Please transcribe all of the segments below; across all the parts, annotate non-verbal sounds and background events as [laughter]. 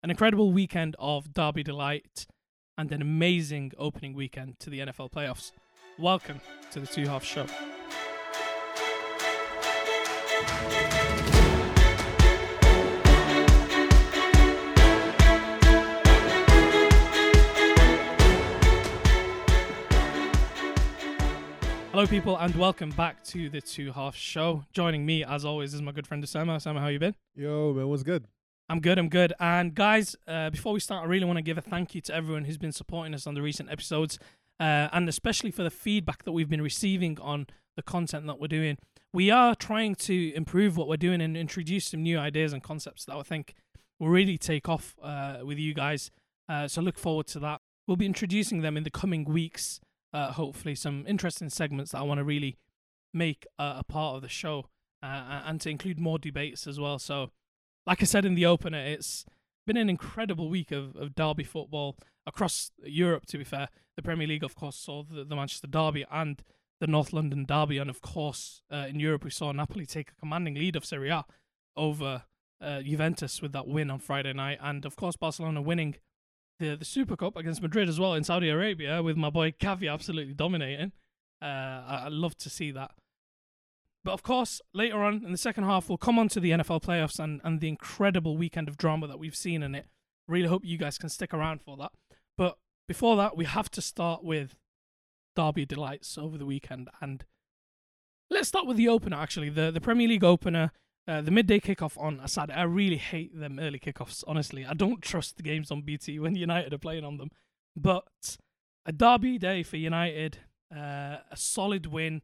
an incredible weekend of Derby delight, and an amazing opening weekend to the NFL playoffs. Welcome to the Two Half Show. Hello, people, and welcome back to the Two Half Show. Joining me, as always, is my good friend Osama. Osama, how you been? Yo, man, what's good? I'm good. I'm good. And guys, uh, before we start, I really want to give a thank you to everyone who's been supporting us on the recent episodes, uh, and especially for the feedback that we've been receiving on the content that we're doing. We are trying to improve what we're doing and introduce some new ideas and concepts that I think will really take off uh, with you guys. Uh, so look forward to that. We'll be introducing them in the coming weeks. Uh, hopefully, some interesting segments that I want to really make a part of the show uh, and to include more debates as well. So like I said in the opener, it's been an incredible week of, of derby football across Europe, to be fair. The Premier League, of course, saw the, the Manchester Derby and the North London Derby. And of course, uh, in Europe, we saw Napoli take a commanding lead of Serie A over uh, Juventus with that win on Friday night. And of course, Barcelona winning the, the Super Cup against Madrid as well in Saudi Arabia with my boy Gavi absolutely dominating. Uh, I, I love to see that. But of course, later on in the second half, we'll come on to the NFL playoffs and, and the incredible weekend of drama that we've seen in it. Really hope you guys can stick around for that. But before that, we have to start with Derby delights over the weekend. And let's start with the opener, actually. The, the Premier League opener, uh, the midday kickoff on Asad. I really hate them early kickoffs, honestly. I don't trust the games on BT when [laughs] United are playing on them. But a Derby day for United, uh, a solid win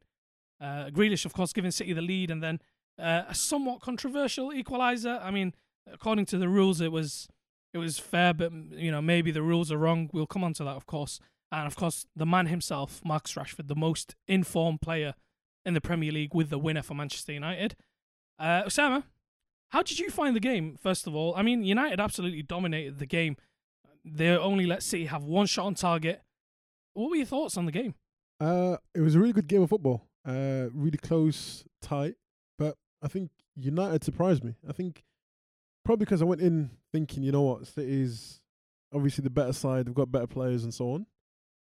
uh, Grealish, of course, giving City the lead, and then uh, a somewhat controversial equaliser. I mean, according to the rules, it was it was fair, but you know maybe the rules are wrong. We'll come on to that, of course, and of course the man himself, Marcus Rashford, the most informed player in the Premier League, with the winner for Manchester United. Uh, Osama, how did you find the game? First of all, I mean, United absolutely dominated the game. They only let City have one shot on target. What were your thoughts on the game? Uh, it was a really good game of football. Uh, really close, tight. But I think United surprised me. I think probably because I went in thinking, you know what, City's obviously the better side. They've got better players and so on.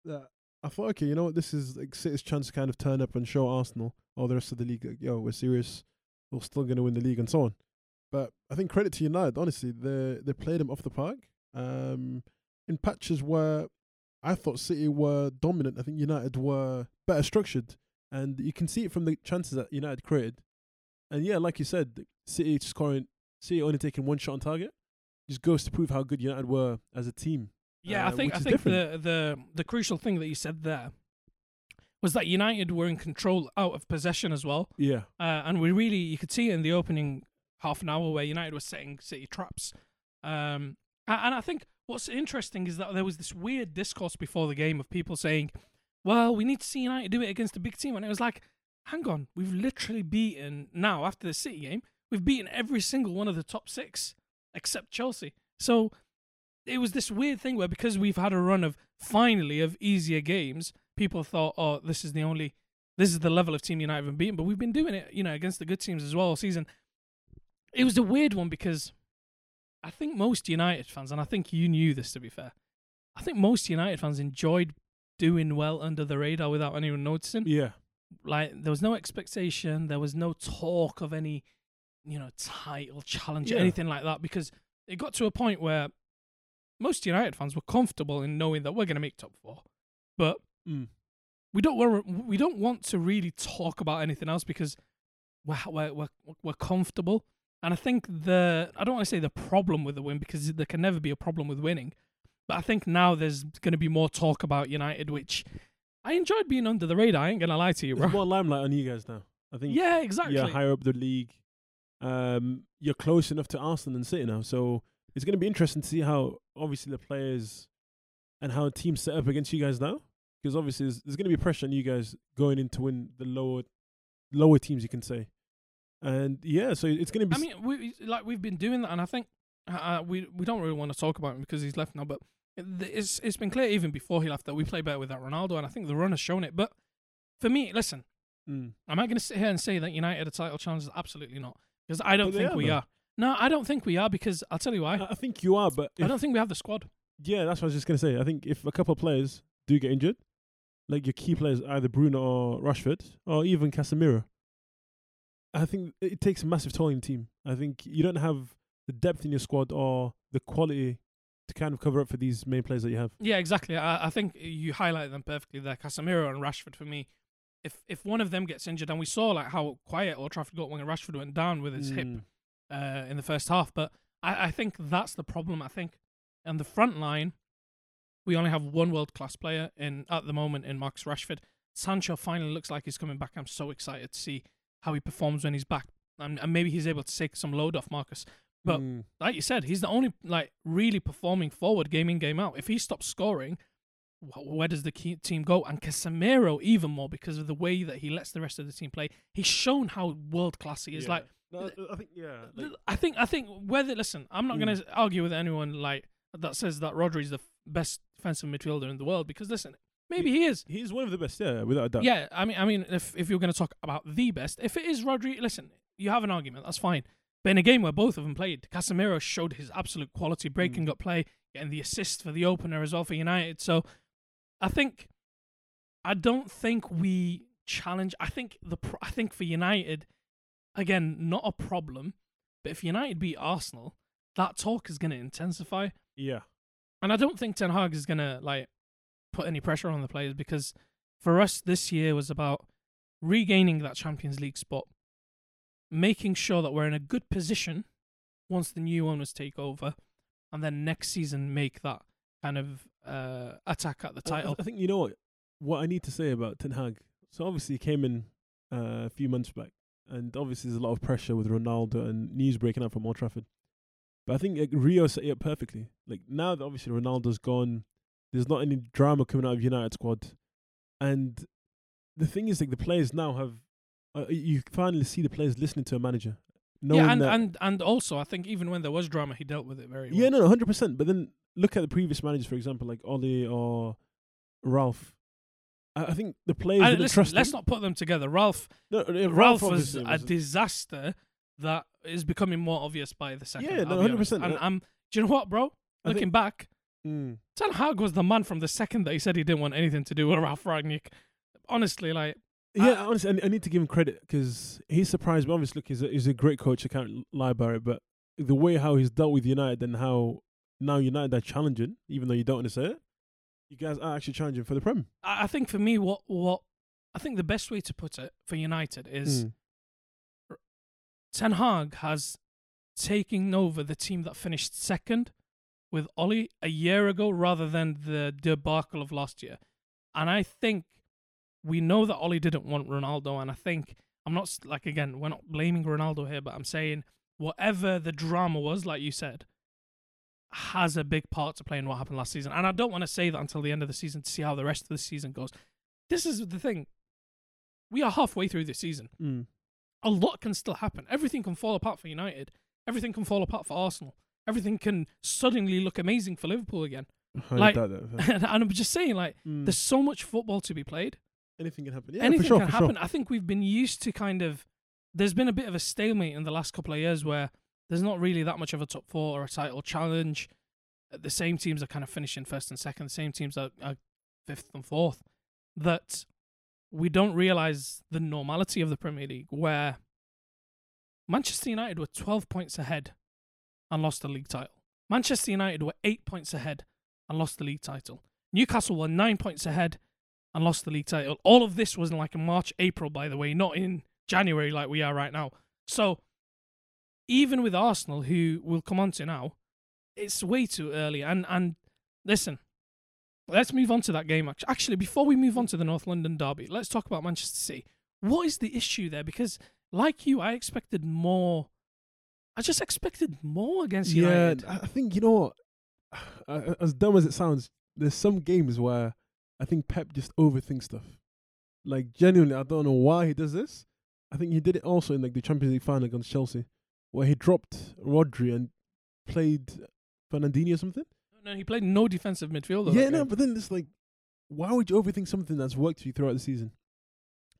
That I thought, okay, you know what, this is like City's chance to kind of turn up and show Arsenal or the rest of the league, like, yo, we're serious. We're still going to win the league and so on. But I think credit to United, honestly, they they played them off the park. Um, in patches where I thought City were dominant, I think United were better structured and you can see it from the chances that United created. And yeah, like you said, City scoring, City only taking one shot on target, just goes to prove how good United were as a team. Yeah, uh, I think I think the the the crucial thing that you said there was that United were in control out of possession as well. Yeah, uh, and we really you could see it in the opening half an hour where United were setting City traps. Um, and I think what's interesting is that there was this weird discourse before the game of people saying well, we need to see United do it against a big team. And it was like, hang on, we've literally beaten now after the City game, we've beaten every single one of the top six except Chelsea. So it was this weird thing where because we've had a run of finally of easier games, people thought, oh, this is the only, this is the level of team United have been beaten. But we've been doing it, you know, against the good teams as well all season. It was a weird one because I think most United fans, and I think you knew this to be fair, I think most United fans enjoyed doing well under the radar without anyone noticing. Yeah. Like there was no expectation, there was no talk of any, you know, title challenge, yeah. anything like that, because it got to a point where most United fans were comfortable in knowing that we're going to make top four, but mm. we don't we're, we don't want to really talk about anything else because we're we're we're, we're comfortable. And I think the I don't want to say the problem with the win because there can never be a problem with winning. But I think now there's going to be more talk about United, which I enjoyed being under the radar. I ain't gonna lie to you, bro. There's more limelight on you guys now. I think. Yeah, exactly. You're higher up the league. Um, you're close enough to Arsenal and City now, so it's going to be interesting to see how obviously the players and how teams set up against you guys now. Because obviously there's, there's going to be pressure on you guys going in to win the lower lower teams, you can say. And yeah, so it's going to be. I mean, we like we've been doing that, and I think uh we we don't really want to talk about him because he's left now, but it's it's been clear even before he left that we play better without Ronaldo, and I think the run has shown it. But for me, listen, mm. am I going to sit here and say that United are title challengers? Absolutely not, because I don't think are, we are. No, I don't think we are because I'll tell you why. I, think you are, but I don't think we have the squad. yeah, that's what I was just gonna say. I think if a couple of players do get injured, like your key players, either Bruno or Rashford, or even Casemiro, I think it takes a massive toll on the team. I think you don't have the depth in your squad or the quality to kind of cover up for these main players that you have. Yeah, exactly. I, I think you highlighted them perfectly there. Casemiro and Rashford for me. If if one of them gets injured, and we saw like how quiet Old Trafford got when Rashford went down with his hip Mm. uh, in the first half, but I, I think that's the problem. I think on the front line, we only have one world class player in at the moment in Marcus Rashford. Sancho finally looks like he's coming back. I'm so excited to see how he performs when he's back, and, and maybe he's able to take some load off Marcus. But Mm. like you said, he's the only like really performing forward game in game out. If he stops scoring, wh- where does the key team go? And Casemiro even more because of the way that he lets the rest of the team play. He's shown how world class he is. Yeah. Like No, I think yeah. Like, I think I think whether listen, I'm not Mm. going to argue with anyone like that says that Rodri's the f- best defensive midfielder in the world because listen, maybe he is. he's one of the best, yeah, without a doubt. Yeah, I mean, I mean, if if you're going to talk about the best, if it is Rodri, listen, you have an argument. That's fine. But in a game where both of them played, Casemiro showed his absolute quality, breaking mm. up play, getting the assist for the opener as well for United. So, I think, I don't think we challenge. I think the pro- I think for United, again, not a problem. But if United beat Arsenal, that talk is going to intensify. yeah. And I don't think Ten Hag is gonna like put any pressure on the players because for us this year was about regaining that Champions League spot, making sure that we're in a good position once the new owners take over, and then next season make that kind of uh, attack at the I- I- title. I, think you know what what I need to say about Ten Hag. So obviously he came in uh, a few months back, and obviously there's a lot of pressure with Ronaldo and news breaking out from Old Trafford. But I think like, Rio set it up perfectly. Like now that obviously Ronaldo's gone, there's not any drama coming out of United squad, and the thing is like the players now have. Uh, you finally see the players listening to a manager. yeah, and, and and also I think even when there was drama, he dealt with it very well. yeah, no, hundred percent. But then look at the previous managers, for example, like Ollie or Ralf. I, I think the players listen, let's not put them together. Ralf No, uh, Ralf, was a was- disaster that is becoming more obvious by the second. Yeah, no, 100%, And uh, I'm, do you know what, bro? I Looking think- back, Mm. Ten Hag was the man from the second that he said he didn't want anything to do with Ralf Rangnick. Honestly, like, Yeah, I- honestly, I, I need to give him credit because he surprised me. Obviously, look, he's a, he's a great coach. I can't lie about it, but the way how he's dealt with United and how now United are challenging, even though you don't want to say it, you guys are actually challenging for the Prem. I, I think for me, what what I think the best way to put it for United is Mm. Ten Hag has taken over the team that finished second with Ollie a year ago rather than the debacle of last year. And I think we know that Ollie didn't want Ronaldo. And I think, I'm not like, again, we're not blaming Ronaldo here, but I'm saying whatever the drama was, like you said, has a big part to play in what happened last season. And I don't want to say that until the end of the season to see how the rest of the season goes. This is the thing. We are halfway through this season Mm. a lot can still happen. Everything can fall apart for United. Everything can fall apart for Arsenal. Everything can suddenly look amazing for Liverpool again. I Like- [laughs] and I'm just saying, like, Mm. there's so much football to be played. Anything can happen. Yeah, Anything for sure, can happen. Sure. I think we've been used to kind of. There's been a bit of a stalemate in the last couple of years where there's not really that much of a top four or a title challenge. Uh, The same teams are kind of finishing first and second. The same teams are, are fifth and fourth. That we don't realize the normality of the Premier League, where Manchester United were 12 points ahead and lost the league title. Manchester United were eight points ahead and lost the league title. Newcastle were nine points ahead and lost the league title. All of this was in like in March, April, by the way, not in January like we are right now. So even with Arsenal, who we'll come on to now, it's way too early. And and listen, let's move on to that game. act- Actually, before we move on to the North London derby, let's talk about Manchester City. What is the issue there? Because like you, I expected more. I just expected more against Yeah, United. I I think you know what. [sighs] As dumb as it sounds, there's some games where I think Pep just overthinks stuff. Like genuinely, I don't know why he does this. I think he did it also in like the Champions League final against Chelsea, where he dropped Rodri and played Fernandinho or something. No, he played no defensive midfielder. yeah, no, game. but then it's like, why would you overthink something that's worked for you throughout the season?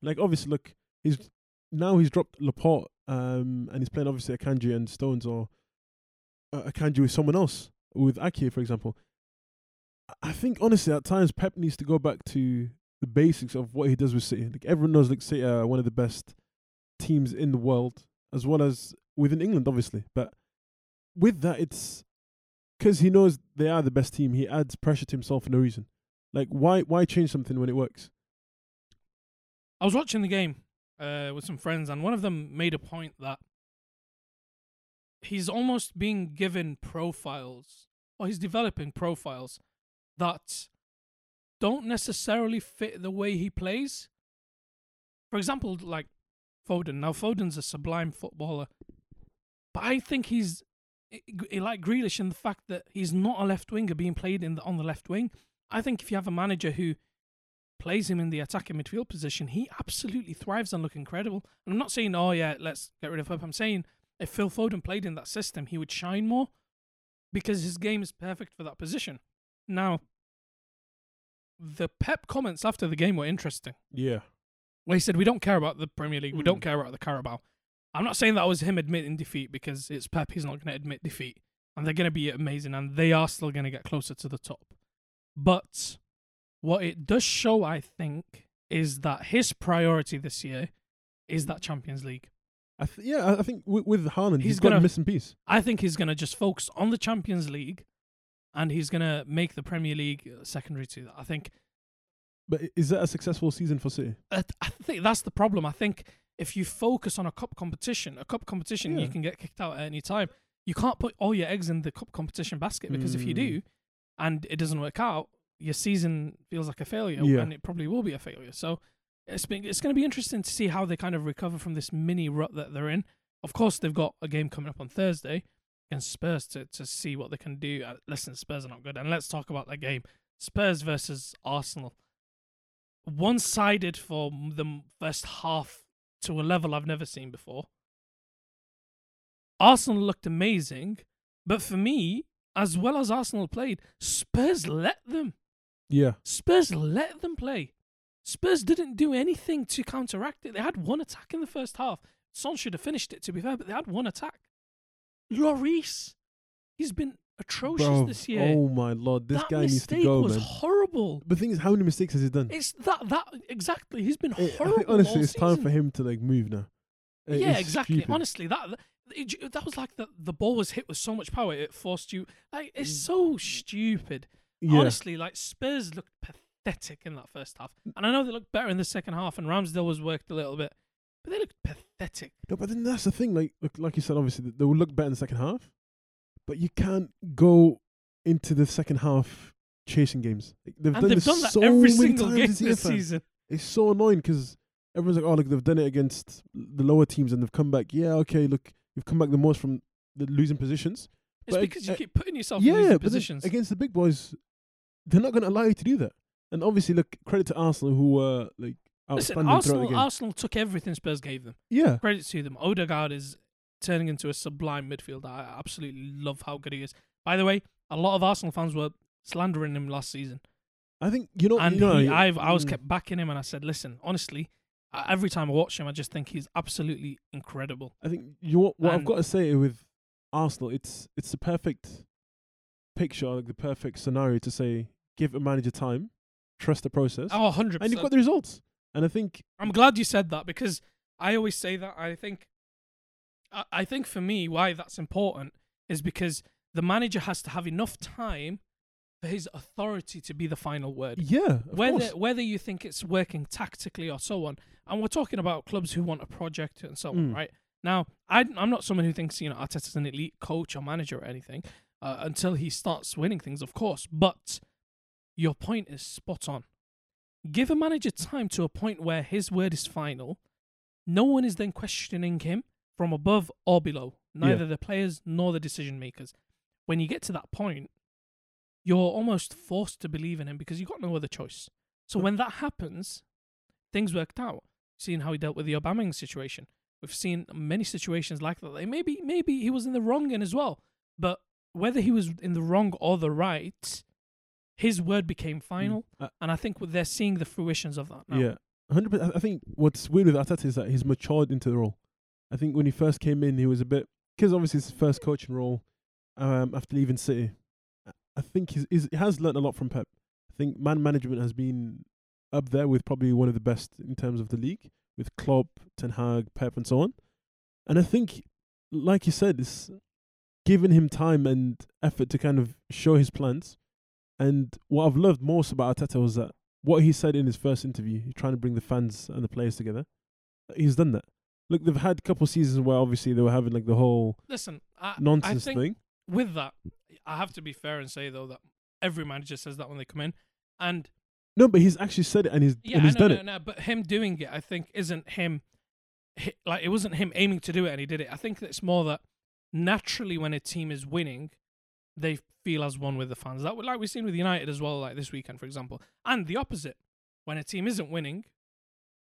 Like obviously, look, he's now he's dropped Laporte, um, and he's playing obviously Akanji and Stones or uh, Akanji with someone else, with Ake, for example. I- think honestly, at times Pep needs to go back to the basics of what he does with City. Like everyone knows, like City are one of the best teams in the world, as well as within England, obviously. But with that, it's because he knows they are the best team. He adds pressure to himself for no reason. Like why why change something when it works? I was watching the game uh, with some friends, and one of them made a point that he's almost being given profiles, or he's developing profiles that don't necessarily fit the way he plays. For example, like Foden. Now, Foden's a sublime footballer, but I think he's like Grealish in the fact that he's not a left winger being played in the, on the left wing. I think if you have a manager who plays him in the attacking midfield position, he absolutely thrives and look incredible. And I'm not saying, oh yeah, let's get rid of him. I'm saying if Phil Foden played in that system, he would shine more because his game is perfect for that position. Now, the Pep comments after the game were interesting. Yeah, Where he said, "We don't care about the Premier League. We don't Mm. care about the Carabao." I'm not saying that was him admitting defeat because it's Pep. He's not going to admit defeat, and they're going to be amazing, and they are still going to get closer to the top. But what it does show, I think, is that his priority this year is that Champions League. I th- yeah, I- think with, with Haaland, He's he's got a gonna- missing piece. I think he's going to just focus on the Champions League, and he's going to make the Premier League secondary to that. I think But is that a successful season for City? I I think that's the problem. I think if you focus on a cup competition, a cup competition, you can get kicked out at any time. You can't put all your eggs in the cup competition basket because if you do, Mm. and it doesn't work out, your season feels like a failure, Yeah. and it probably will be a failure. So it's been, it's going to be interesting to see how they kind of recover from this mini rut that they're in. Of course, they've got a game coming up on Thursday against Spurs to to see what they can do. Uh, listen, Spurs are not good, and let's talk about that game: Spurs versus Arsenal one sided for the first half to a level I've never seen before. Arsenal looked amazing, but for me, as well as Arsenal played, Spurs let them. Yeah, Spurs let them play. Spurs didn't do anything to counteract it. They had one attack in the first half. Son should have finished it, to be fair, but they had one attack. Lloris, he's been atrocious Bro, this year. Oh my lord, this that guy needs mistake to go, was man. horrible. The thing is, how many mistakes has he done? It's that that exactly. He's been I- I horrible. honestly, it's time for him to like move now. Uh, yeah, exactly. stupid. Honestly, that it, that was like the the ball was hit with so much power it forced you. Like it's Mm. so stupid. yeah. Honestly, like Spurs looked pathetic in that first half, and I know they looked better in the second half, and Ramsdale was worked a little bit, they looked pathetic. No, but then that's the thing. Like, like, like you said, obviously they will look better in the second half, but you can't go into the second half chasing games. Like, they've and done they've this done that so every single game this season. It's so annoying because everyone's like, "Oh, look, they've done it against the lower teams and they've come back." Yeah, okay, look, you've come back the most from the losing positions. It's But, because you keep putting yourself in losing positions. against the big boys, they're not going to allow you to do that. And obviously, look, credit to Arsenal who were like Listen, outstanding the Arsenal. Arsenal took everything Spurs gave them. yeah, Credit to them. Odegaard is turning into a sublime midfielder. I absolutely love how good he is. By the way, a lot of Arsenal fans were slandering him last season. I think you know. and you know, he, I've, I was mm, kept backing him, and I said, "Listen, honestly, every time I watch him, I just think he's absolutely incredible." I think you what, what I've got to say with Arsenal, it's it's the perfect picture, like the perfect scenario to say give a manager time, trust the process, Oh, 100 and you've got the results. And I think I'm glad you said that because I always say that. I think, I, I think for me, why that's important is because the manager has to have enough time for his authority to be the final word. yeah, of whether course. whether you think it's working tactically or so on, and we're talking about clubs who want a project and so on, Mm. right? Now, I, I'm not someone who thinks you know Arteta's an elite coach or manager or anything uh, until he starts winning things, of course. But your point is spot on. Give a manager time to a point where his word is final. No one is then questioning him from above or below, neither the players nor the decision makers. When you get to that point, you're almost forced to believe in him because you've got no other choice. So when that happens, things worked out. Seeing how he dealt with the Aubameyang situation, we've seen many situations like that. Maybe maybe he was in the wrong in as well, but whether he was in the wrong or the right, his word became final, Uh, and I think they're seeing the fruitions of that now. Yeah, hundred percent. I think what's weird with Arteta is that he's matured into the role. I think when he first came in, he was a bit because obviously it's his first coaching role, um, after leaving City. I- think he's, he's, he has learnt a lot from Pep. I think man management has been up there with probably one of the best in terms of the league with Klopp, Ten Hag, Pep, and so on. And I think, like you said, it's given him time and effort to kind of show his plans. And what I've loved most about Arteta was that what he said in his first interview, trying to bring the fans and the players together. He's done that. Look, they've had a couple of seasons where obviously they were having like the whole Listen, I, nonsense I thing. with that, I have to be fair and say though that every manager says that when they come in, and No, but he's actually said it and he's yeah, and he's know, done no, it. no, but him doing it, I think, isn't him. hi- Like it wasn't him aiming to do it, and he did it. I think it's more that naturally when a team is winning, they feel as one with the fans. That like we've seen with United as well, like this weekend, for example, and the opposite. When a team isn't winning,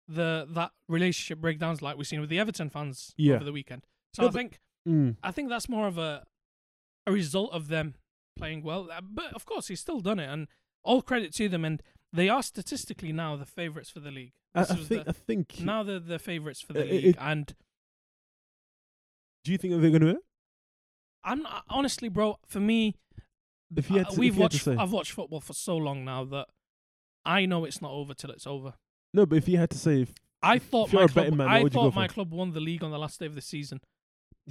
the that relationship breakdowns, like we've seen with the Everton fans Yeah. over the weekend. So No, I but- think Mm. I think that's more of a a result of them playing well. Uh, But of course, he's still done it, and all credit to them. And they are statistically now the favourites for the league. I, I think the- I think. now they're the favourites for the it- league, it- and do you think they're going to win? I'm not, honestly, bro. For me, If you had uh, to- we've you had watched. say. I've watched football for so long now that I know it's not over till it's over. No, but if you had to say, if, I thought my a club. man, I would you go thought my for? club won the league on the last day of the season, [laughs]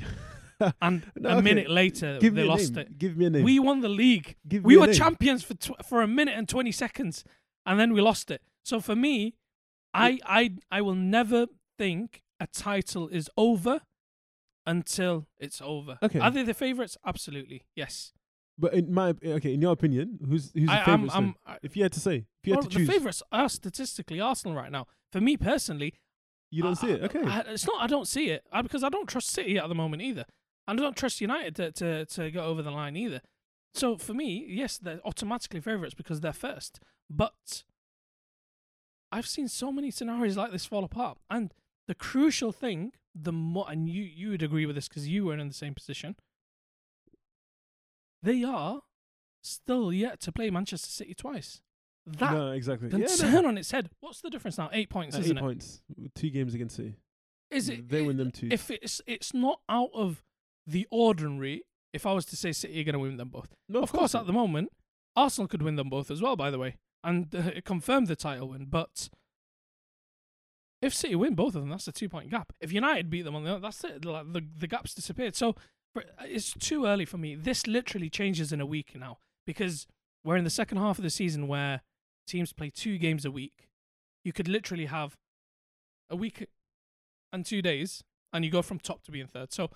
and No, a okay. minute later give they lost name. it. Give me a name. We won the league. Give we were name. champions for tw- for a minute and 20 seconds and then we lost it so for me i i i will never think a title is over until it's over. Okay. are they the favorites? Absolutely yes. But in my okay, in your opinion, who's who's the I, I'm, favourites? I'm, I, if you had to say, if you had to choose, the favorites are statistically arsenal right now. For me personally you don't I- see it. Okay, I- it's not i don't see it uh, because i don't trust city at the moment either. And i don't trust united to to, to go over the line either. So for me yes they're automatically favorites because they're first. But i've seen so many scenarios like this fall apart. And the crucial thing the more and you you would agree with this because you were in the same position they are still yet to play manchester city twice that no, exactly. can Yeah, turn no. on its head what's the difference now eight points Uh, isn't eight it points, two games against City. is it They win them two. if it's it's not out of the ordinary if I was to say City are going to win them both. no, of course, at the moment, Arsenal could win them both as well. By the way, and uh, it confirmed the title win. But if City win both of them, that's a two point gap. If United beat them on the other, that's it. Like, the the gap's disappeared. So it's too early for me. This literally changes in a week now because we're in the second half of the season where teams play two games a week. You could literally have a week and two days, and you go from top to being third. So,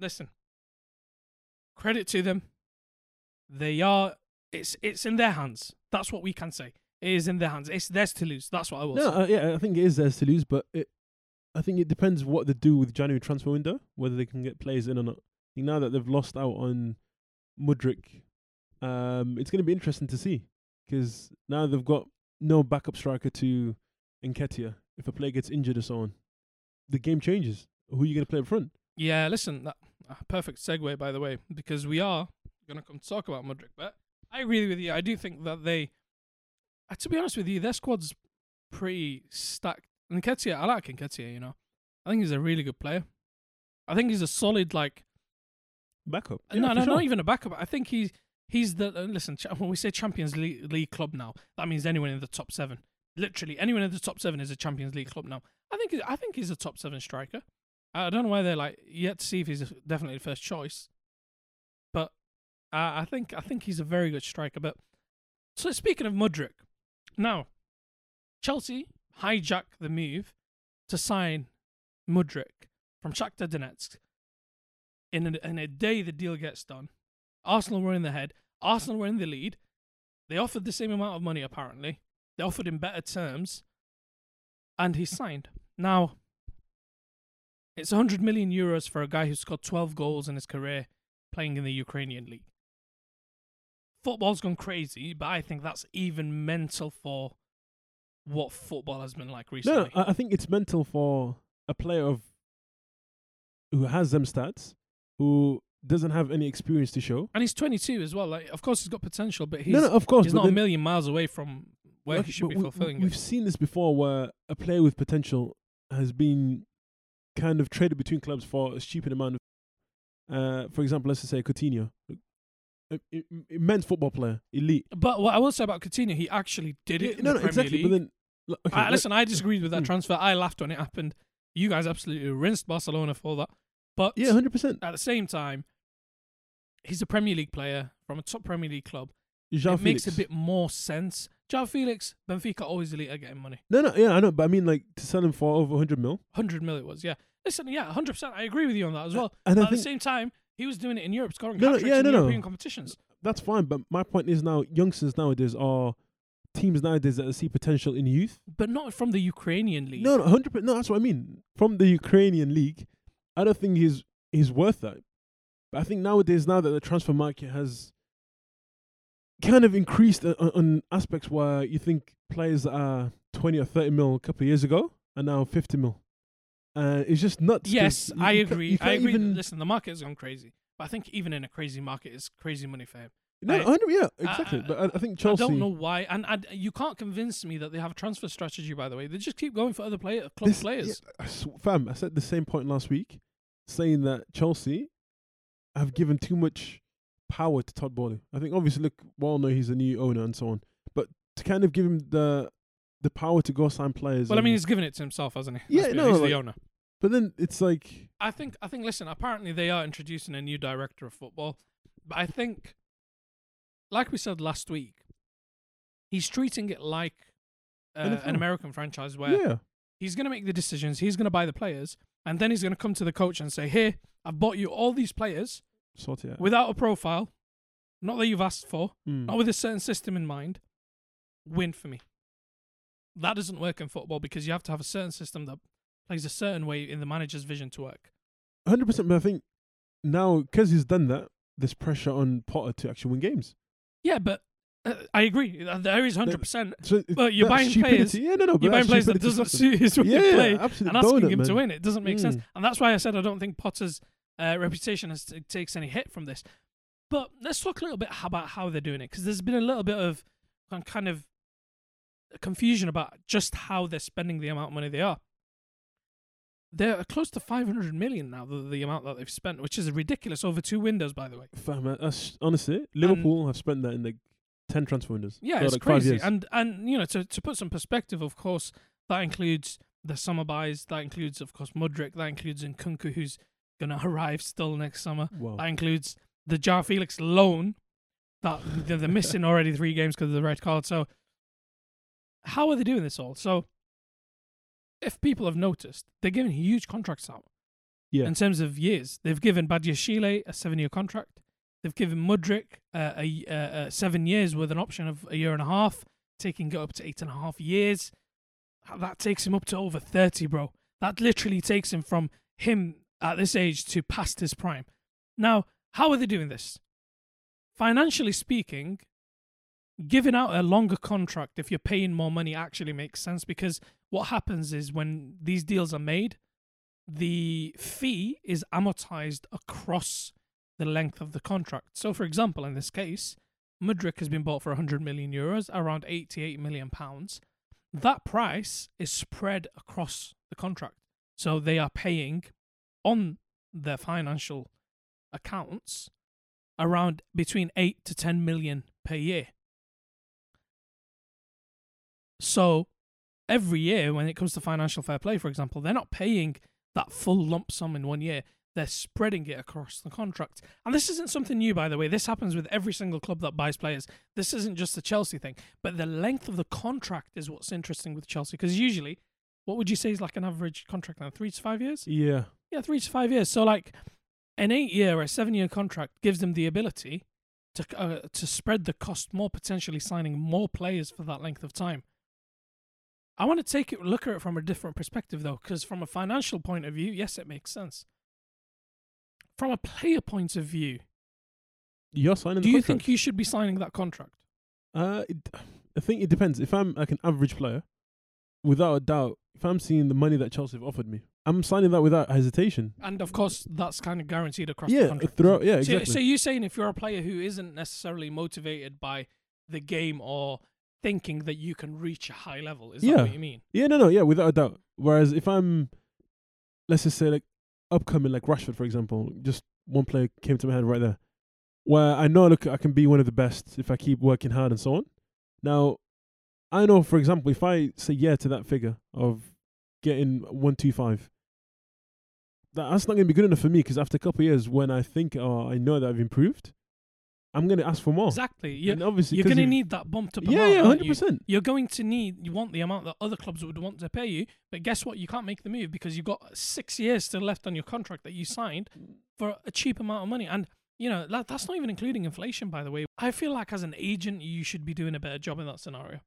listen, credit to them. They are. It's it's in their hands. That's what we can say. It is in their hands. It's theirs to lose. That's what I will No, uh, yeah, I think it is theirs to lose, but it, I think it depends what they do with January transfer window, whether they can get players in or not. I think now that they've lost out on Mudryk, um, it's going to be interesting to see because now they've got no backup striker to Nketiah. If a player gets injured or so on, the game changes. Who are you going to play up front? Yeah, listen, that uh, perfect segue by the way, because we are going to come talk about Mudryk. But I agree with you. I do think that they, uh, to be honest with you, their squad's pretty stacked. And Nketiah, I like Nketiah. You know, I think he's a really good player. I think he's a solid like Backup? no, Yeah, no, for not even a backup. I think he's he's the uh, listen. When we say Champions League, League club now, that means anyone in the top seven. Literally, anyone in the top seven is a Champions League club now. I think I think he's a top seven striker. I don't know why they're like yet to see if he's definitely the first choice, but uh, I think I think he's a very good striker. But so speaking of Mudryk, now Chelsea hijack the move to sign Mudryk from Shakhtar Donetsk. In a, in a day, the deal gets done. Arsenal were in the head. Arsenal were in the lead. They offered the same amount of money, apparently. They offered him better terms. And he signed. Now, it's 100 million euros for a guy who's scored 12 goals in his career playing in the Ukrainian league. Football's gone crazy, but I think that's even mental for what football has been like recently. no, I I think it's mental for a player of who has them stats, who doesn't have any experience to show. and he's 22 as well. Like, of course, he's got potential, but he's no, no, of course, he's not a million miles away from where Like, he should be fulfilling We've it. seen this before, where a player with potential has been kind of traded between clubs for a stupid amount of, uh, for example, let's just say Coutinho, immense football player, elite. But what I will say about Coutinho, he actually did it Yeah, no, no, Premier exactly. League. But then, l- okay, I, listen, I disagreed with that Mm. transfer. I laughed when it happened. You guys absolutely rinsed Barcelona for that. But yeah, hundred percent. at the same time, he's a Premier League player from a top Premier League club. João it makes a bit more sense. João Felix, Benfica always elite at getting money. No, no, yeah, I know, but I mean, like to sell him for over hundred mil, 100 mil it was, yeah. Listen, yeah, 100%. I agree with you on that as well. and But at the same time, he was doing it in Europe, scoring No, no, yeah, in no, no. European competitions. that's fine. But my point is now, youngsters nowadays are teams nowadays that see potential in youth. But not from the Ukrainian league. No, no, hundred percent. No, that's what I mean. From the Ukrainian league, I don't think he's he's worth that. But I think nowadays, now that the transfer market has kind of increased on, on aspects where you think players that are twenty or thirty mil a couple of years ago are now fifty mil. Uh, it's just nuts. Yes, I you agree. you I agree. Even, Listen, the market has gone crazy. But I think even in a crazy market, it's crazy money for him. no, I- 100, yeah, exactly. I- but I, I think Chelsea. I don't know why, and I, you can't convince me that they have a transfer strategy. By the way, they just keep going for other player club This- players. yeah, I fam, I said the same point last week, saying that Chelsea have given too much power to Todd Boehly. I think obviously, look, we all know he's a new owner and so on, but to kind of give him the the power to go sign players. Well, I mean, he's given it to himself, hasn't he? Yeah, Let's no, he's like- the owner. but then it's like, I think. I think. Listen, apparently they are introducing a new director of football, but I think, like we said last week, he's treating it like uh, an American franchise where yeah, he's going to make the decisions, he's going to buy the players, and then he's going to come to the coach and say, "Here, I've bought you all these players sort it out. without a profile, not that you've asked for, Mm. not with a certain system in mind. Win for me." That doesn't work in football because you have to have a certain system that plays a certain way in the manager's vision to work. hundred percent. But I think now because he's done that, there's pressure on Potter to actually win games. Yeah, but uh, I agree. Uh, There is hundred percent. So But you're that's stupidity. players- Yeah, no, no. but You're buying players that doesn't suit his way Yeah, of play, absolute and asking donut, him to win it doesn't make sense. Mm. And that's why I said I don't think Potter's uh, reputation has t- takes any hit from this. But let's talk a little bit about how they're doing it because there's been a little bit of kind of confusion about just how they're spending the amount of money they are. They're close to 500 million now, the, the amount that they've spent, which is ridiculous over two windows, by the way. Fam, uh, that's honestly Liverpool have spent that in the ten transfer windows. Yeah, So, it's like crazy. And and you know, to to put some perspective, of course, that includes the summer buys. That includes, of course, Mudryk. That includes Nkunku, who's gonna [laughs] arrive still next summer. wow. That includes the João Felix loan. That they're missing already three games because of the red card. So, how are they doing this all? So, if people have noticed, they're giving huge contracts out yeah, in terms of years. They've given Badiashile a seven-year contract. They've given Mudryk uh, a, uh, uh, seven years with an option of a year and a half, taking it up to eight and a half years. That takes him up to over thirty, bro. That literally takes him from him at this age to past his prime. Now, how are they doing this? Financially speaking, giving out a longer contract if you're paying more money actually makes sense because what happens is when these deals are made, the fee is amortized across the length of the contract. So, for example, in this case, Mudryk has been bought for 100 million euros, around 88 million pounds. That price is spread across the contract. So they are paying on their financial accounts around between 8 to 10 million per year. So every year, when it comes to financial fair play, for example, they're not paying that full lump sum in one year. They're spreading it across the contract. And this isn't something new, by the way. This happens with every single club that buys players. This isn't just a Chelsea thing. But the length of the contract is what's interesting with Chelsea. Because usually, what would you say is like an average contract now? Three to five years? yeah, Yeah, three to five years. So, like, an eight year or a seven year contract gives them the ability to uh, to spread the cost more, potentially signing more players for that length of time. I want to take it, look at it from a different perspective, though, because from a financial point of view, yes, it makes sense. From a player point of view, you're signing. do the you think you should be signing that contract? Uh, it, I think it depends. If I'm like an average player, without a doubt, if I'm seeing the money that Chelsea have offered me, I'm signing that without hesitation. And of course, that's kind of guaranteed across the Yeah, contract. throughout. Yeah, So, exactly. so you're saying if you're a player who isn't necessarily motivated by the game or thinking that you can reach a high level, is Yeah. that what you mean? yeah, no, no, yeah, without a doubt. Whereas if I'm, let's just say like upcoming, like Rashford, for example, just one player came to my head right there, where I know look I can be one of the best if I keep working hard and so on. Now, I know for example if I say yeah to that figure of getting one two five, that, that's not going to be good enough for me because after a couple of years, when I think oh I know that I've improved, I'm going to ask for more. Exactly. You're, And obviously, you're going to need that bumped up yeah amount. yeah hundred you? percent. You're going to need, you want the amount that other clubs would want to pay you, but guess what? You can't make the move because you've got six years still left on your contract that you signed for a cheap amount of money. And, you know, that, that's not even including inflation, by the way. I feel like as an agent, you should be doing a better job in that scenario.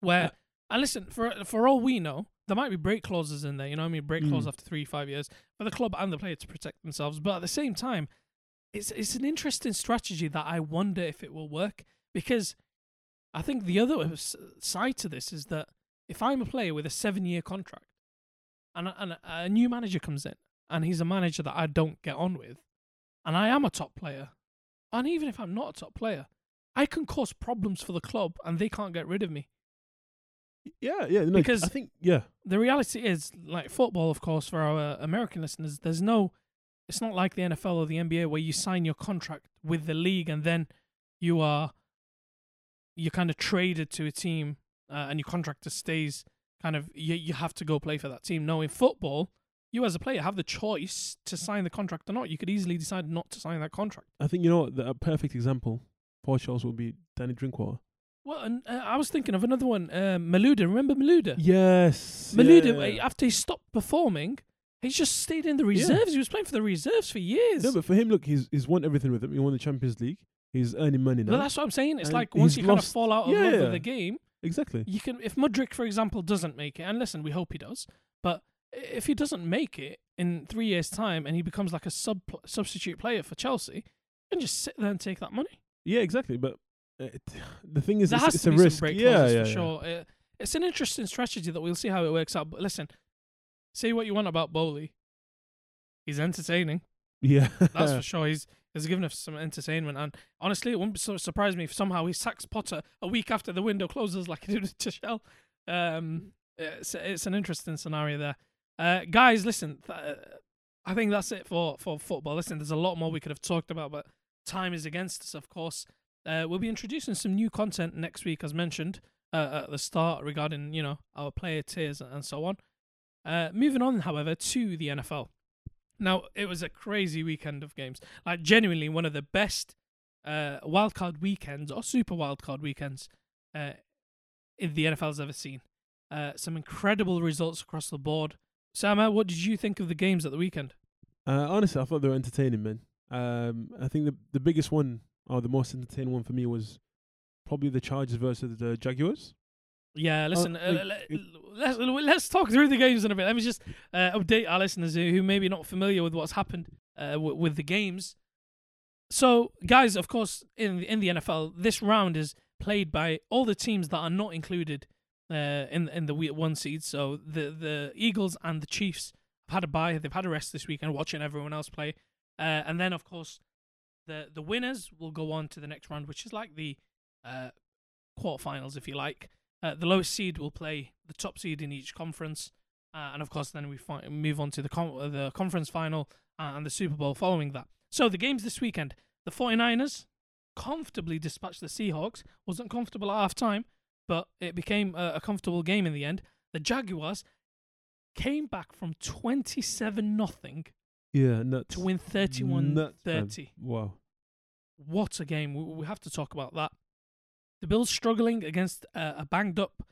Where, Yeah. and listen, for for all we know, there might be break clauses in there, you know what I mean? Break clause Mm. after three, five years for the club and the player to protect themselves. But at the same time, it's it's an interesting strategy that I wonder if it will work because I think the other side to this is that if I'm a player with a seven year contract and, a, and a, new manager comes in and he's a manager that I don't get on with and I am a top player, and even if I'm not a top player, I can cause problems for the club and they can't get rid of me. Yeah yeah no, Because- I think yeah The reality is, like football, of course, for our American listeners, there's no, it's not like the NFL or the NBA where you sign your contract with the league and then you are, you're kind of traded to a team uh, and your contract stays kind of, you, you have to go play for that team. No, in football, you as a player have the choice to sign the contract or not. You could easily decide not to sign that contract. I think you know what the, a perfect example for Charles would be Danny Drinkwater. Well, and uh, I was thinking of another one, uh, Malouda. Remember Malouda? Yes. Malouda, yeah. uh, after he stopped performing, he's just stayed in the reserves. He was playing for the reserves for years. No, but for him, look, he's he's won everything with them. He won the Champions League. He's earning money now. But that's what I'm saying. It's And like once you kind of fall out of Yeah, love yeah. with the game, exactly. you can. If Mudryk, for example, doesn't make it, and listen, we hope he does, but if he doesn't make it in three years' time and he becomes like a sub substitute player for Chelsea, you can just sit there and take that money. Yeah, exactly. But uh, it, [sighs] the thing is, there it's, has it's to a be risk. some break yeah, yeah, for yeah. sure. Uh, it's an interesting strategy that we'll see how it works out. But listen, say what you want about Boehly, he's entertaining. Yeah, That's for [laughs] sure. He's he's given us some entertainment, and honestly, it wouldn't be so surprise me if somehow he sacks Potter a week after the window closes, like he did with Tuchel. Um, it's it's an interesting scenario there. Uh, guys, listen, th- uh, I think that's it for for football. Listen, there's a lot more we could have talked about, but time is against us, of course. Uh, we'll be introducing some new content next week, as mentioned uh, at the start, regarding you know our player tiers and so on. Uh, moving on, however, to the NFL. Now, it was a crazy weekend of games. Like, genuinely, one of the best uh, wildcard weekends or super wildcard weekends uh, in the NFL's ever seen. Uh, some incredible results across the board. Sama, what did you think of the games at the weekend? Uh, honestly, I thought they were entertaining, man. Um, I think the the biggest one or the most entertaining one for me was probably the Chargers versus the Jaguars. Yeah, listen, uh, like, le- it- let's, let's talk through the games in a bit. Let me just uh, update our listeners who, may be not familiar with what's happened uh, w- with the games. So, guys, of course, in the, in the NFL, this round is played by all the teams that are not included uh, in in the week one seeds. So the the Eagles and the Chiefs have had a bye. They've had a rest this weekend, watching everyone else play. Uh, and then, of course, the the winners will go on to the next round, which is like the uh, quarterfinals, if you like. Uh, the lowest seed will play the top seed in each conference, uh, and of course, then we fi- move on to the con- the conference final uh, and the Super Bowl following that. So the games this weekend: the 49ers comfortably dispatched the Seahawks. wasn't comfortable at half time, but it became a, a comfortable game in the end. The Jaguars came back from 27 nothing Yeah, nuts. to win 31 Nuts, man. 30. Wow. What a game. We, we have to talk about that. The Bills struggling against a banged up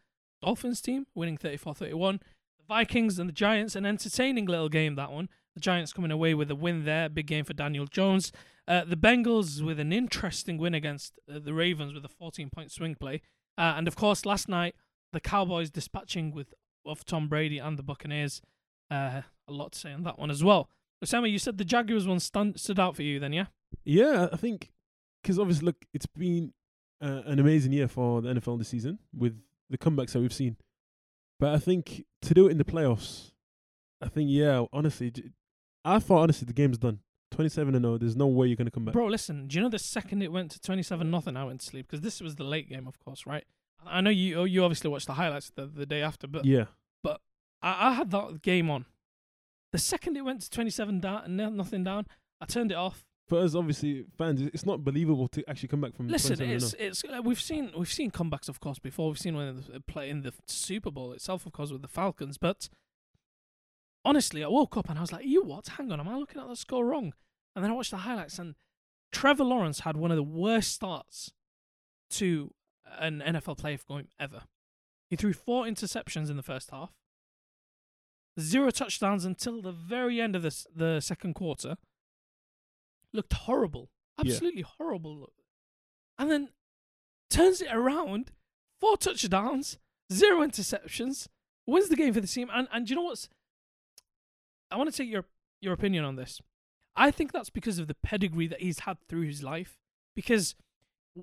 Dolphins team, winning 34 31. The Vikings and the Giants, an entertaining little game, that one. The Giants coming away with a win there. Big game for Daniel Jones. Uh, the Bengals with an interesting win against uh, the Ravens with a 14 point swing play. Uh, and of course, last night, the Cowboys dispatching with of Tom Brady and the Buccaneers. Uh, a lot to say on that one as well. Osama, you said the Jaguars one stand, stood out for you then, yeah? Yeah, I think because obviously, look, it's been uh, an amazing year for the NFL this season with the comebacks that we've seen. But I think to do it in the playoffs, I think yeah, honestly, I thought honestly the game's done. Twenty-seven and zero. There's no way you're gonna come back. Bro, listen. Do you know the second it went to twenty-seven nothing, I went to sleep because this was the late game, of course, right? I know you. You obviously watched the highlights the, the day after, but yeah, I, I had that game on. The second it went to twenty-seven down, no- nothing down, I turned it off. For us, obviously, fans, it's not believable to actually come back from. Listen, 27 it's it's uh, we've seen we've seen comebacks of course before. We've seen when they play in the Super Bowl itself, of course, with the Falcons. But honestly, I woke up and I was like, "You what? Hang on, am I looking at the score wrong?" And then I watched the highlights, and Trevor Lawrence had one of the worst starts to an NFL playoff game ever. He threw four interceptions in the first half, zero touchdowns until the very end of the the second quarter. Looked horrible, Yeah. absolutely horrible. Look, and then turns it around, four touchdowns, zero interceptions, wins the game for the team. And and do you know what's? I want to take your your opinion on this. I think that's because of the pedigree that he's had through his life. Because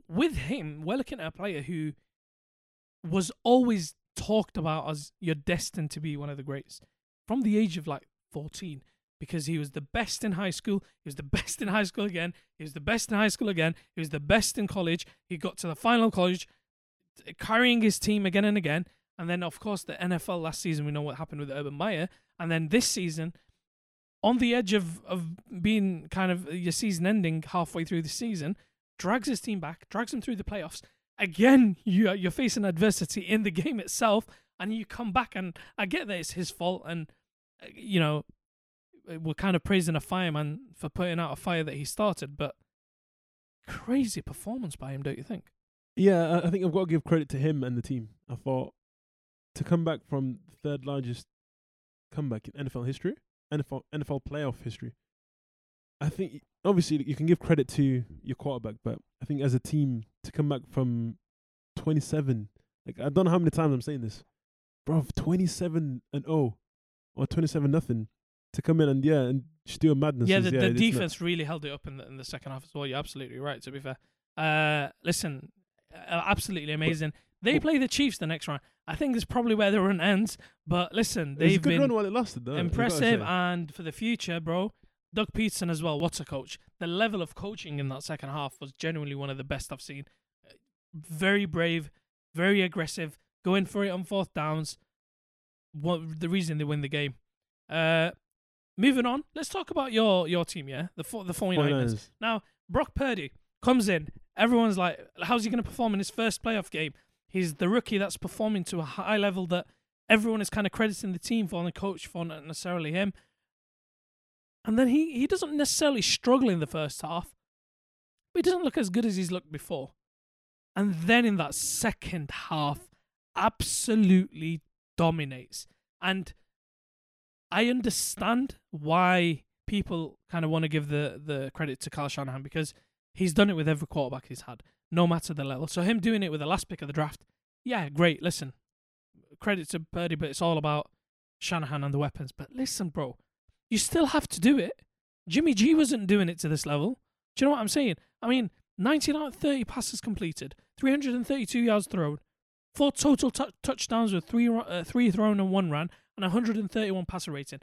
with him, we're looking at a player who was always talked about as you're destined to be one of the greats from the age of like 14 because he was the best in high school. He was the [laughs] best in high school again. He was the best in high school again. He was the best in college. He got to the final college, carrying his team again and again. And then, of course, the NFL last season, we know what happened with Urban Meyer. And then this season, on the edge of, of being kind of your season ending halfway through the season, drags his team back, drags him through the playoffs. Again, you you're facing adversity in the [laughs] game itself, and you come back. And I get that it's his fault, and uh, you know we're kind of praising a fireman for putting out a fire that he started, but crazy performance by him, don't you think? Yeah, I- think I've got to give credit to him and the team. I thought to come back from third largest comeback in NFL history, NFL NFL playoff history. I think obviously you can give credit to your quarterback, but I think as a team to come back from 27, like I don't know how many times I'm saying this, bro, 27 and 0 or 27 nothing to come in and yeah and just do a madness. yeah, the, the it's nuts. defense really held it up in the, in the second half as well. You're absolutely right. To be fair, uh, listen, uh, absolutely amazing. They play the Chiefs the next round. I think this probably where the run ends. But listen, It was a they've good been run while it lasted. Though, impressive, and for the future, bro. Doug Pederson as well. What's a coach? The level of coaching in that second half was genuinely one of the best I've seen. Very brave, very aggressive, going for it on fourth downs. What the reason they win the game? Uh, moving on, let's talk about your your team. Yeah, the four, the 49ers. 49ers. Now, Brock Purdy comes in. Everyone's like, how's he going to perform in his first playoff game? He's the rookie that's performing to a high level that everyone is kind of crediting the team for and the coach for, not necessarily him. And then he, he doesn't necessarily struggle in the first half, but he doesn't look as good as he's looked before. And then in that second half, absolutely dominates. And I understand why people kind of want to give the, the credit to Kyle Shanahan because he's done it with every quarterback he's had, no matter the level. So him doing it with the last pick of the draft, yeah, great. Listen, credit to Purdy, but it's all about Shanahan and the weapons. But listen, bro, you still have to do it. Jimmy G wasn't doing it to this level. Do you know what I'm saying? I mean, 19 out of 30 passes completed, 332 yards thrown, four total tou touchdowns with three uh, three thrown and one ran, and 131 passer rating.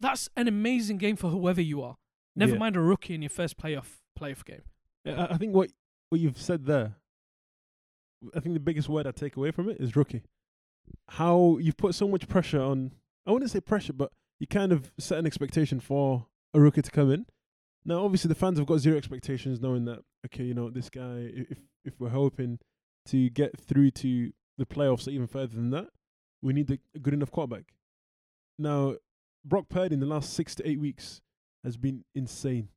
That's an amazing game for whoever you are. Never Yeah. mind a rookie in your first playoff playoff game. Yeah, I think what what you've said there, I think the biggest word I take away from it is rookie. How you've put so much pressure on. I wouldn't say pressure, but you kind of set an expectation for a rookie to come in. Now, obviously, the fans have got zero expectations, knowing that okay, you know, this guy. If if we're hoping to get through to the playoffs or even further than that, we need a, a good enough quarterback. Now, Brock Purdy in the last six to eight weeks has been insane.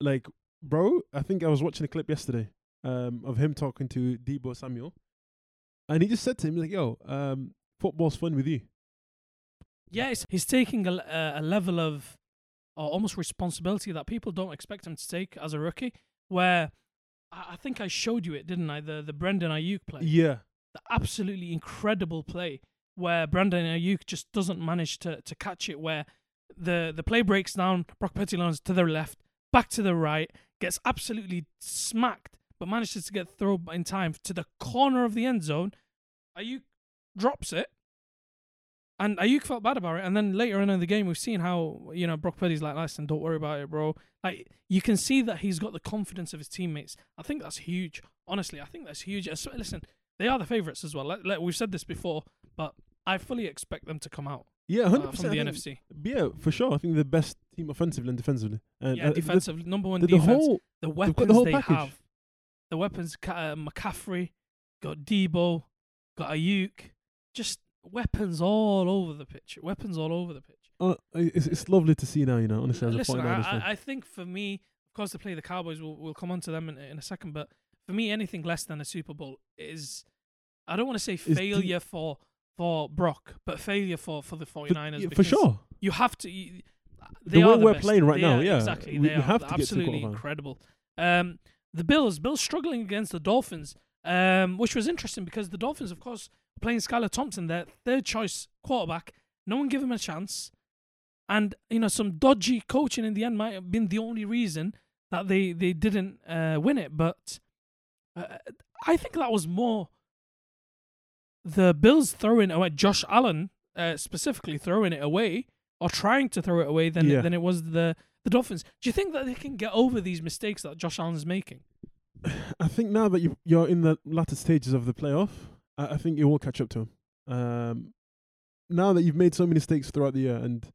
Like bro, I think I was watching a clip yesterday um, of him talking to Deebo Samuel, and he just said to him like, "Yo, um, football's fun with you." Yeah, he's taking a level of or almost responsibility that people don't expect him to take as a rookie. Where I, I think I showed you it, didn't I? The the Brandon Aiyuk play, Yeah, the absolutely incredible play where Brandon Aiyuk just doesn't manage to to catch it. Where the the play breaks down, Brock Purdy lands to the left, back to the right, gets absolutely smacked, but manages to get thrown in time to the corner of the end zone. Aiyuk drops it. And Aiyuk felt bad about it. And then later on in the game, we've seen how, you know, Brock Purdy's like, listen, don't worry about it, bro. Like, you can see that he's got the confidence of his teammates. I think that's huge. Honestly, I think that's huge. Listen, they are the favourites as well. Let, let- we've said this before, but I fully expect them to come out yeah, uh, hundred from the percent NFC. Yeah, for sure. I think they're the best team offensively and defensively. And yeah, uh, the- defensive number one The, the defense. whole the weapons the whole they package. have, the weapons. Uh, McCaffrey, got Deebo, got Aiyuk, just weapons all over the pitch. Weapons all over the pitch. uh, it's, it's lovely to see now. You know, honestly, as a Listen, 49ers I. I, I think for me, of course, they play the Cowboys. We'll, we'll come on to them in, in a second. But for me, anything less than a Super Bowl is, I don't want to say de- failure for for Brock, but failure for, for the 49ers. for, for sure. You have to. You, The they way are the we're best. playing right They now, are- yeah, exactly. we- they we have to get to the absolutely quarterfinal. incredible. Um, the Bills, Bills struggling against the Dolphins, um, which was interesting because the Dolphins, of course, playing Skylar Thompson, their third choice quarterback. No one gave him a chance, and you know some dodgy coaching in the end might have been the only reason that they they didn't uh, win it. But uh, I think that was more the Bills throwing away Josh Allen uh, specifically throwing it away or trying to throw it away than Yeah. than it was the the Dolphins. Do you think that they can get over these mistakes that Josh Allen's making? [sighs] I think now that you you're in the latter stages of the playoff, I, I think you will catch up to him. Um, now that you've made so many mistakes throughout the year and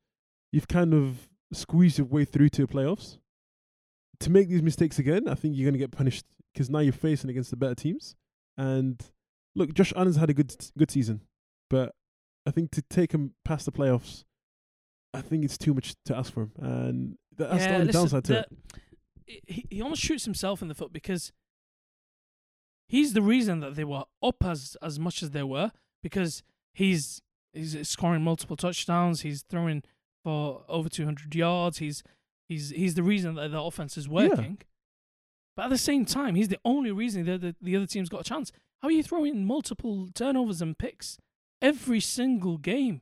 you've kind of squeezed your way through to the playoffs, to make these mistakes again, I think you're going to get punished because now you're facing against the better teams. And look, Josh Allen's had a good good season, but I think to take him past the playoffs, I think it's too much to ask for him, and tha- that's the only downside to the- it. He, he almost shoots himself in the foot because he's the reason that they were up as as much as they were because he's he's scoring multiple touchdowns. He's throwing for over 200 yards. He's he's he's the reason that the offense is working. But at the same time, he's the only reason that the, the other team's got a chance. How are you throwing multiple turnovers and picks every single game?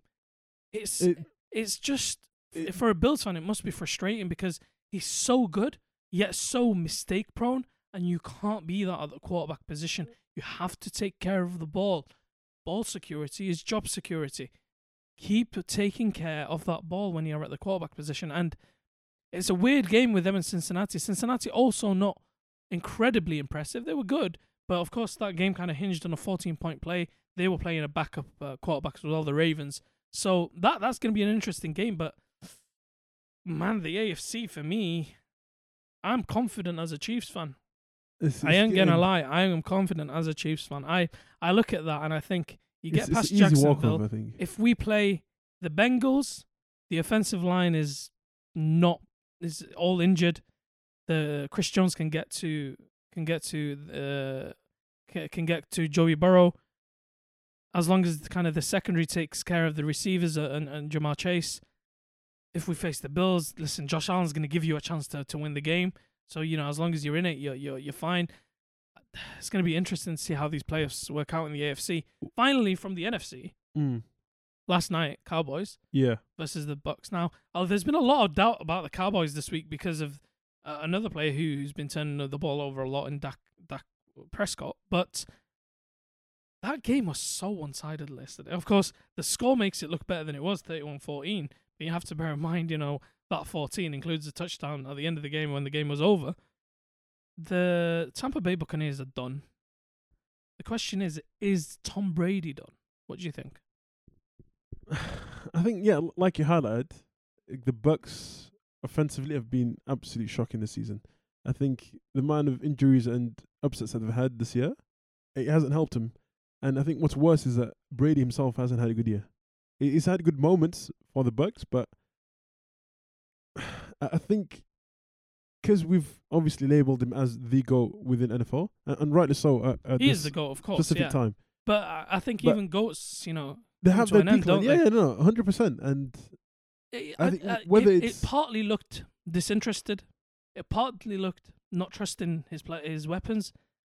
It's It- it's just it- for a Bills fan, it must be frustrating because he's so good yet so mistake prone, and you can't be that at the quarterback position. You have to take care of the ball. Ball security is job security. Keep taking care of that ball when you're at the quarterback position, and it's a weird game with them in Cincinnati. Cincinnati also not incredibly impressive. They were good, but of course that game kind of hinged on a 14 point play. They were playing a backup uh, quarterback as well, the Ravens. So that that's going to be an interesting game. But man, the AFC for me, I'm confident as a Chiefs fan. I it's ain't gonna lie, I am confident as a Chiefs fan. I I look at that and I think you get it's past easy Jacksonville. off, I think. If we play the Bengals, the offensive line is not is all injured. The Chris Jones can get to can get to uh, can get to Joey Burrow. As long as kind of the secondary takes care of the receivers uh, and, and Ja'Marr Chase. If we face the Bills, listen, Josh Allen's going to give you a chance to, to win the game. So you know, as long as you're in it, you're you're you're fine. It's going to be interesting to see how these playoffs work out in the AFC. Finally, from the NFC, Mm, last night, Cowboys yeah. versus the Bucks. Now, oh, there's been a lot of doubt about the Cowboys this week because of another player who's been turning the ball over a lot in Dak, Dak Prescott. But that game was so one-sided yesterday. Of course, the score makes it look better than it was, 31-14. But you have to bear in mind, you know, that 14 includes a touchdown at the end of the game when the game was over. The Tampa Bay Buccaneers are done. The question is, is Tom Brady done? What do you think? [sighs] I think yeah, like you highlighted, the Bucks offensively have been absolutely shocking this season. I think the amount of injuries and upsets that they've had this year, it hasn't helped him. And I think what's worse is that Brady himself hasn't had a good year. He's had good moments for the Bucks, but [sighs] I think because we've obviously labelled him as the GOAT within NFL, and, and rightly so at, at He is the GOAT, of course. specific Yeah. time. But I think But- even goats, you know, They have their end, decline. don't Yeah, they? yeah, no, hundred percent. And it, I think uh, I- whether it, it partly looked disinterested, it partly looked not trusting his his weapons,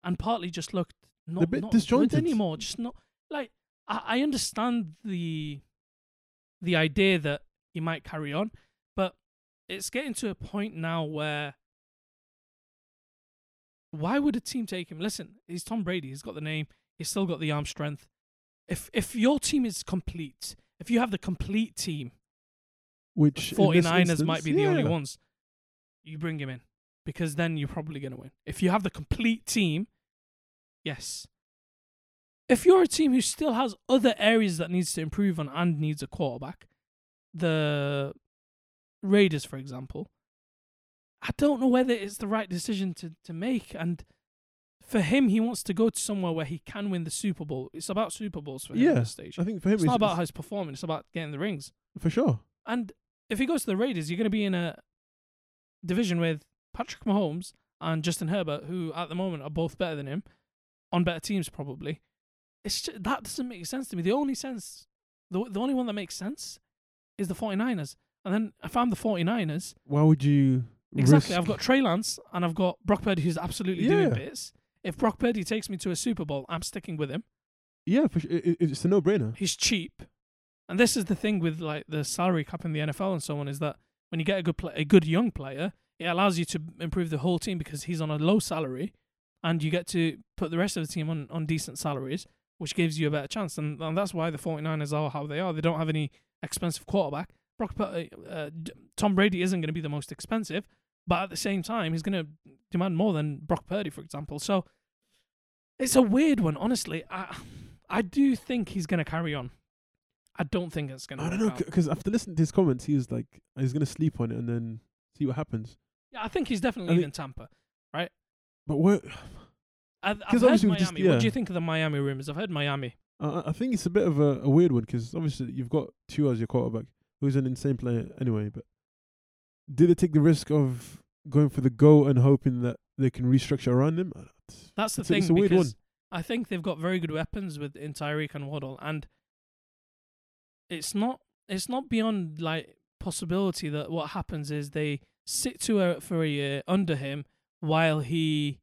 and partly just looked not, bit not disjointed. anymore. Just not like I, I understand the the idea that he might carry on, but it's getting to a point now where why would a team take him? Listen, he's Tom Brady. He's got the name. He's still got the arm strength. If if your team is complete, if you have the complete team, which 49ers might be the only ones. You bring him in because then you're probably going to win. If you have the complete team, yes. If you're a team who still has other areas that needs to improve on and needs a quarterback, the Raiders, for example, I don't know whether it's the right decision to, to make. And for him, he wants to go to somewhere where he can win the Super Bowl. It's about Super Bowls for him Yeah, at this stage. I think for him, It's not about his performance, it's about getting the rings. for sure. And if he goes to the Raiders, you're going to be in a division with Patrick Mahomes and Justin Herbert, who at the moment are both better than him, on better teams probably. It's just, that doesn't make sense to me. The only sense, the the only one that makes sense, is the 49ers. And then if I'm the 49ers, Why would you? exactly, risk- I've got Trey Lance and I've got Brock Purdy, who's absolutely doing Yeah. bits. If Brock Purdy takes me to a Super Bowl, I'm sticking with him. Yeah, for sure. It, it- it's a no-brainer. He's cheap, and this is the thing with like the salary cap in the NFL and so on is that when you get a good play, a good young player, it allows you to improve the whole team because he's on a low salary, and you get to put the rest of the team on, on decent salaries, which gives you a better chance. And, and that's why the 49ers are how they are. They don't have any expensive quarterback. Brock Pur- uh, Tom Brady isn't going to be the most expensive, but at the same time, he's going to demand more than Brock Purdy, for example. So it's a weird one, honestly. I I do think he's going to carry on. I don't think it's going to. I don't know because after listening to his comments, he was like, he's gonna sleep on it and then see what happens. Yeah, I think he's definitely I leaving Tampa. Right? But where? I've, I've heard obviously Miami. just- What do you think of the Miami rumors? I've heard Miami. I I think it's a bit of a, a weird one because obviously you've got Tua as your quarterback, who's an insane player anyway. But did they take the risk of going for the go and hoping that they can restructure around him? That's the thing it's a weird one. I think they've got very good weapons with in Tyreek and Waddle, and it's not it's not beyond like possibility that what happens is they sit to a, for a year under him while he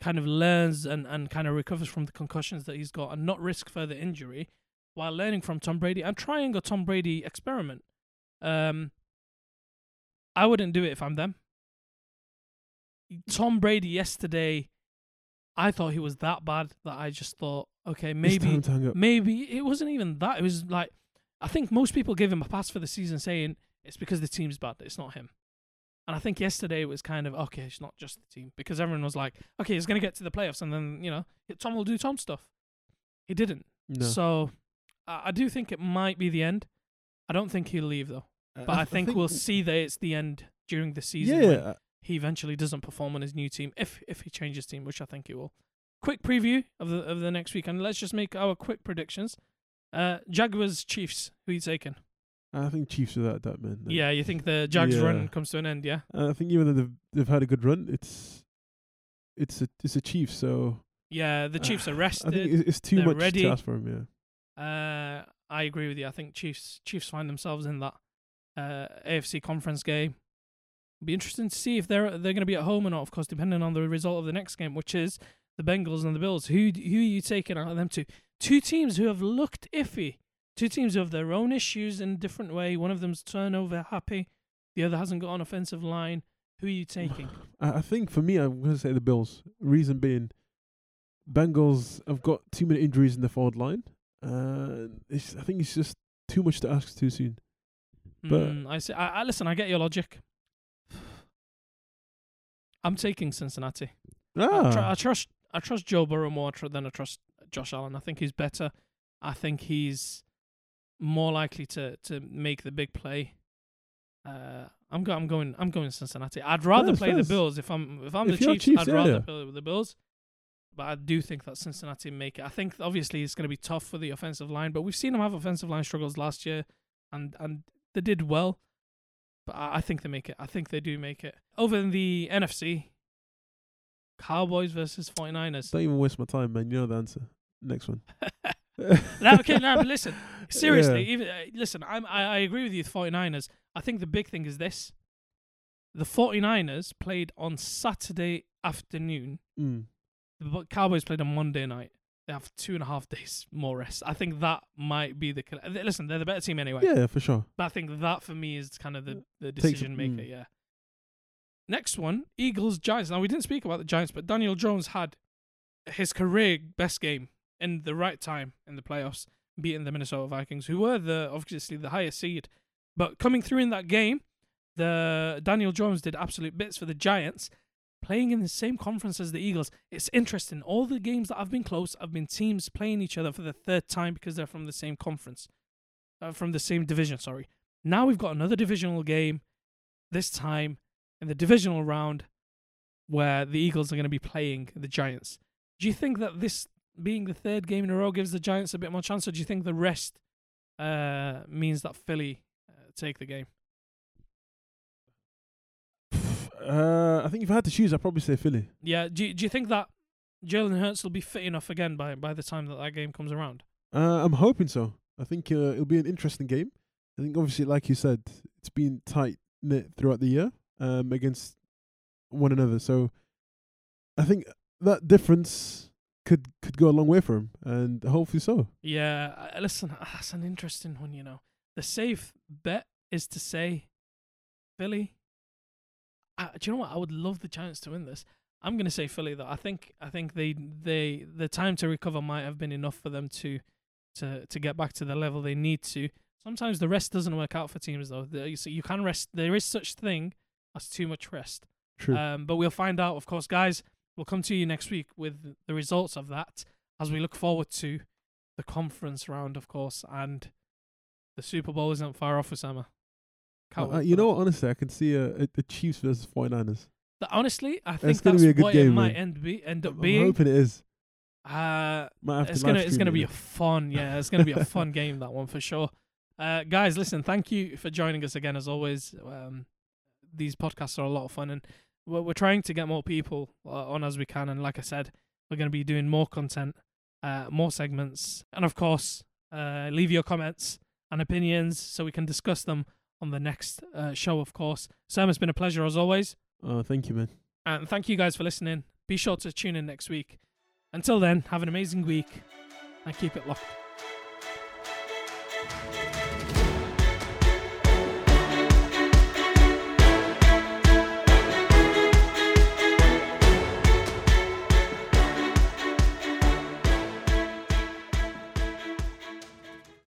kind of learns and, and kind of recovers from the concussions that he's got and not risk further injury while learning from Tom Brady and trying a Tom Brady experiment. Um, I wouldn't do it if I'm them. Tom Brady yesterday, I thought he was that bad that I just thought, okay, maybe time to hang up. maybe it wasn't even that. It was like I think most people give him a pass for the season, saying it's because the team's bad. It's not him. And I think yesterday it was kind of okay. It's not just the team because everyone was like, okay, he's gonna get to the playoffs, and then you know Tom will do Tom stuff. He didn't. No, So I, I do think it might be the end. I don't think he'll leave though. But I, think, we'll see that it's the end during the season. Yeah, when uh, he eventually doesn't perform on his new team if if he changes team, which I think he will. Quick preview of the of the next week, and let's just make our quick predictions. Uh, Jaguars Chiefs. Who you taking? I think Chiefs are that that man. Like, Yeah, you think the Jags Yeah. run comes to an end? Yeah. uh, I think even though they've they've had a good run, it's it's a it's a Chiefs. So Yeah, the [sighs] Chiefs uh, are I think it's, it's too they're much ready. to ask for him. Yeah. Uh, I agree with you. I think Chiefs Chiefs find themselves in that uh, AFC conference game. It'll Be interesting to see if they're they're going to be at home or not. Of course, depending on the result of the next game, which is the Bengals and the Bills. Who who are you taking out of them two? Two teams who have looked iffy. Two teams who have their own issues in a different way. One of them's turnover happy. The other hasn't got an offensive line. Who are you taking? [sighs] I, I think for me, I'm going to say the Bills. Reason being, Bengals have got too many injuries in the forward line. Uh, it's, I think it's just too much to ask too soon. But- Mm, I see. I, I listen. I get your logic. [sighs] I'm taking Cincinnati. I, tr- I Ah, trust I trust Joe Burrow more tr- than I trust Josh Allen. I think he's better. I think he's more likely to, to make the big play. Uh, I'm go- I'm going I'm going Cincinnati. I'd rather play the. Bills if I'm if I'm If the Chiefs, Chiefs, I'd yeah, rather yeah. play with the Bills. But I do think that Cincinnati make it. I think obviously it's going to be tough for the offensive line, but we've seen them have offensive line struggles last year, and and they did well. But I, I think they make it. I think they do make it. Over in the NFC, Cowboys versus 49ers. don't even waste my time, man. You know the answer. Next one. [laughs] now, okay, now, but listen, [laughs] seriously, Yeah. even uh, listen, I'm, I, I agree with you, the 49ers. I think the big thing is this. The 49ers played on Saturday afternoon. Mm. The Cowboys played on Monday night. They have two and a half days more rest. I think that might be the. Listen, they're the better team anyway. Yeah, for sure. But I think that for me is kind of the, the Takes- decision maker, mm. yeah. Next one, Eagles Giants. Now we didn't speak about the Giants, but Daniel Jones had his career best game in the right time in the playoffs, beating the Minnesota Vikings, who were the obviously the highest seed. But coming through in that game, the Daniel Jones did absolute bits for the Giants, playing in the same conference as the Eagles. It's interesting. All the games that have been close have been teams playing each other for the third time because they're from the same conference, uh, from the same division. Sorry. Now we've got another divisional game. this time in the divisional round where the Eagles are going to be playing the Giants. Do you think that this being the third game in a row gives the Giants a bit more chance, or do you think the rest uh, means that Philly uh, take the game? Uh, I think if I had to choose, I'd probably say Philly. Yeah. Do you, do you think that Jalen Hurts will be fit enough again by by the time that that game comes around? Uh, I'm hoping so. I think uh, it'll be an interesting game. I think obviously, like you said, it's been tight knit throughout the year um, against one another. So I think that difference could could go a long way for him, and hopefully so. Yeah. uh, Listen, that's an interesting one. You know, the safe bet is to say Philly. Uh, do you know what? I would love the Giants to win this. I'm going to say Philly though. I think I think they they the time to recover might have been enough for them to to to get back to the level they need to. Sometimes the rest doesn't work out for teams though. The- So you can rest. There is such thing as too much rest. True. Um, but we'll find out, of course, guys. We'll come to you next week with the results of that as we look forward to the conference round, of course, and the Super Bowl isn't far off, Osama. Can't Uh, wait you know what? Honestly, I can see a, a, Chiefs versus 49ers. Th- honestly, I think gonna that's be a good what it game, might man. end be end up I'm being. hoping it is. Uh, it's gonna it's gonna be a fun yeah it's gonna be a fun [laughs] game that one for sure uh guys listen thank you for joining us again as always um these podcasts are a lot of fun and we're, we're trying to get more people uh, on as we can and like i said we're going to be doing more content uh more segments and of course uh leave your comments and opinions so we can discuss them on the next uh, show of course. Sam it's been a pleasure as always. Oh, thank you, man. and thank you guys for listening. Be sure to tune in next week. Until then have an amazing week and keep it locked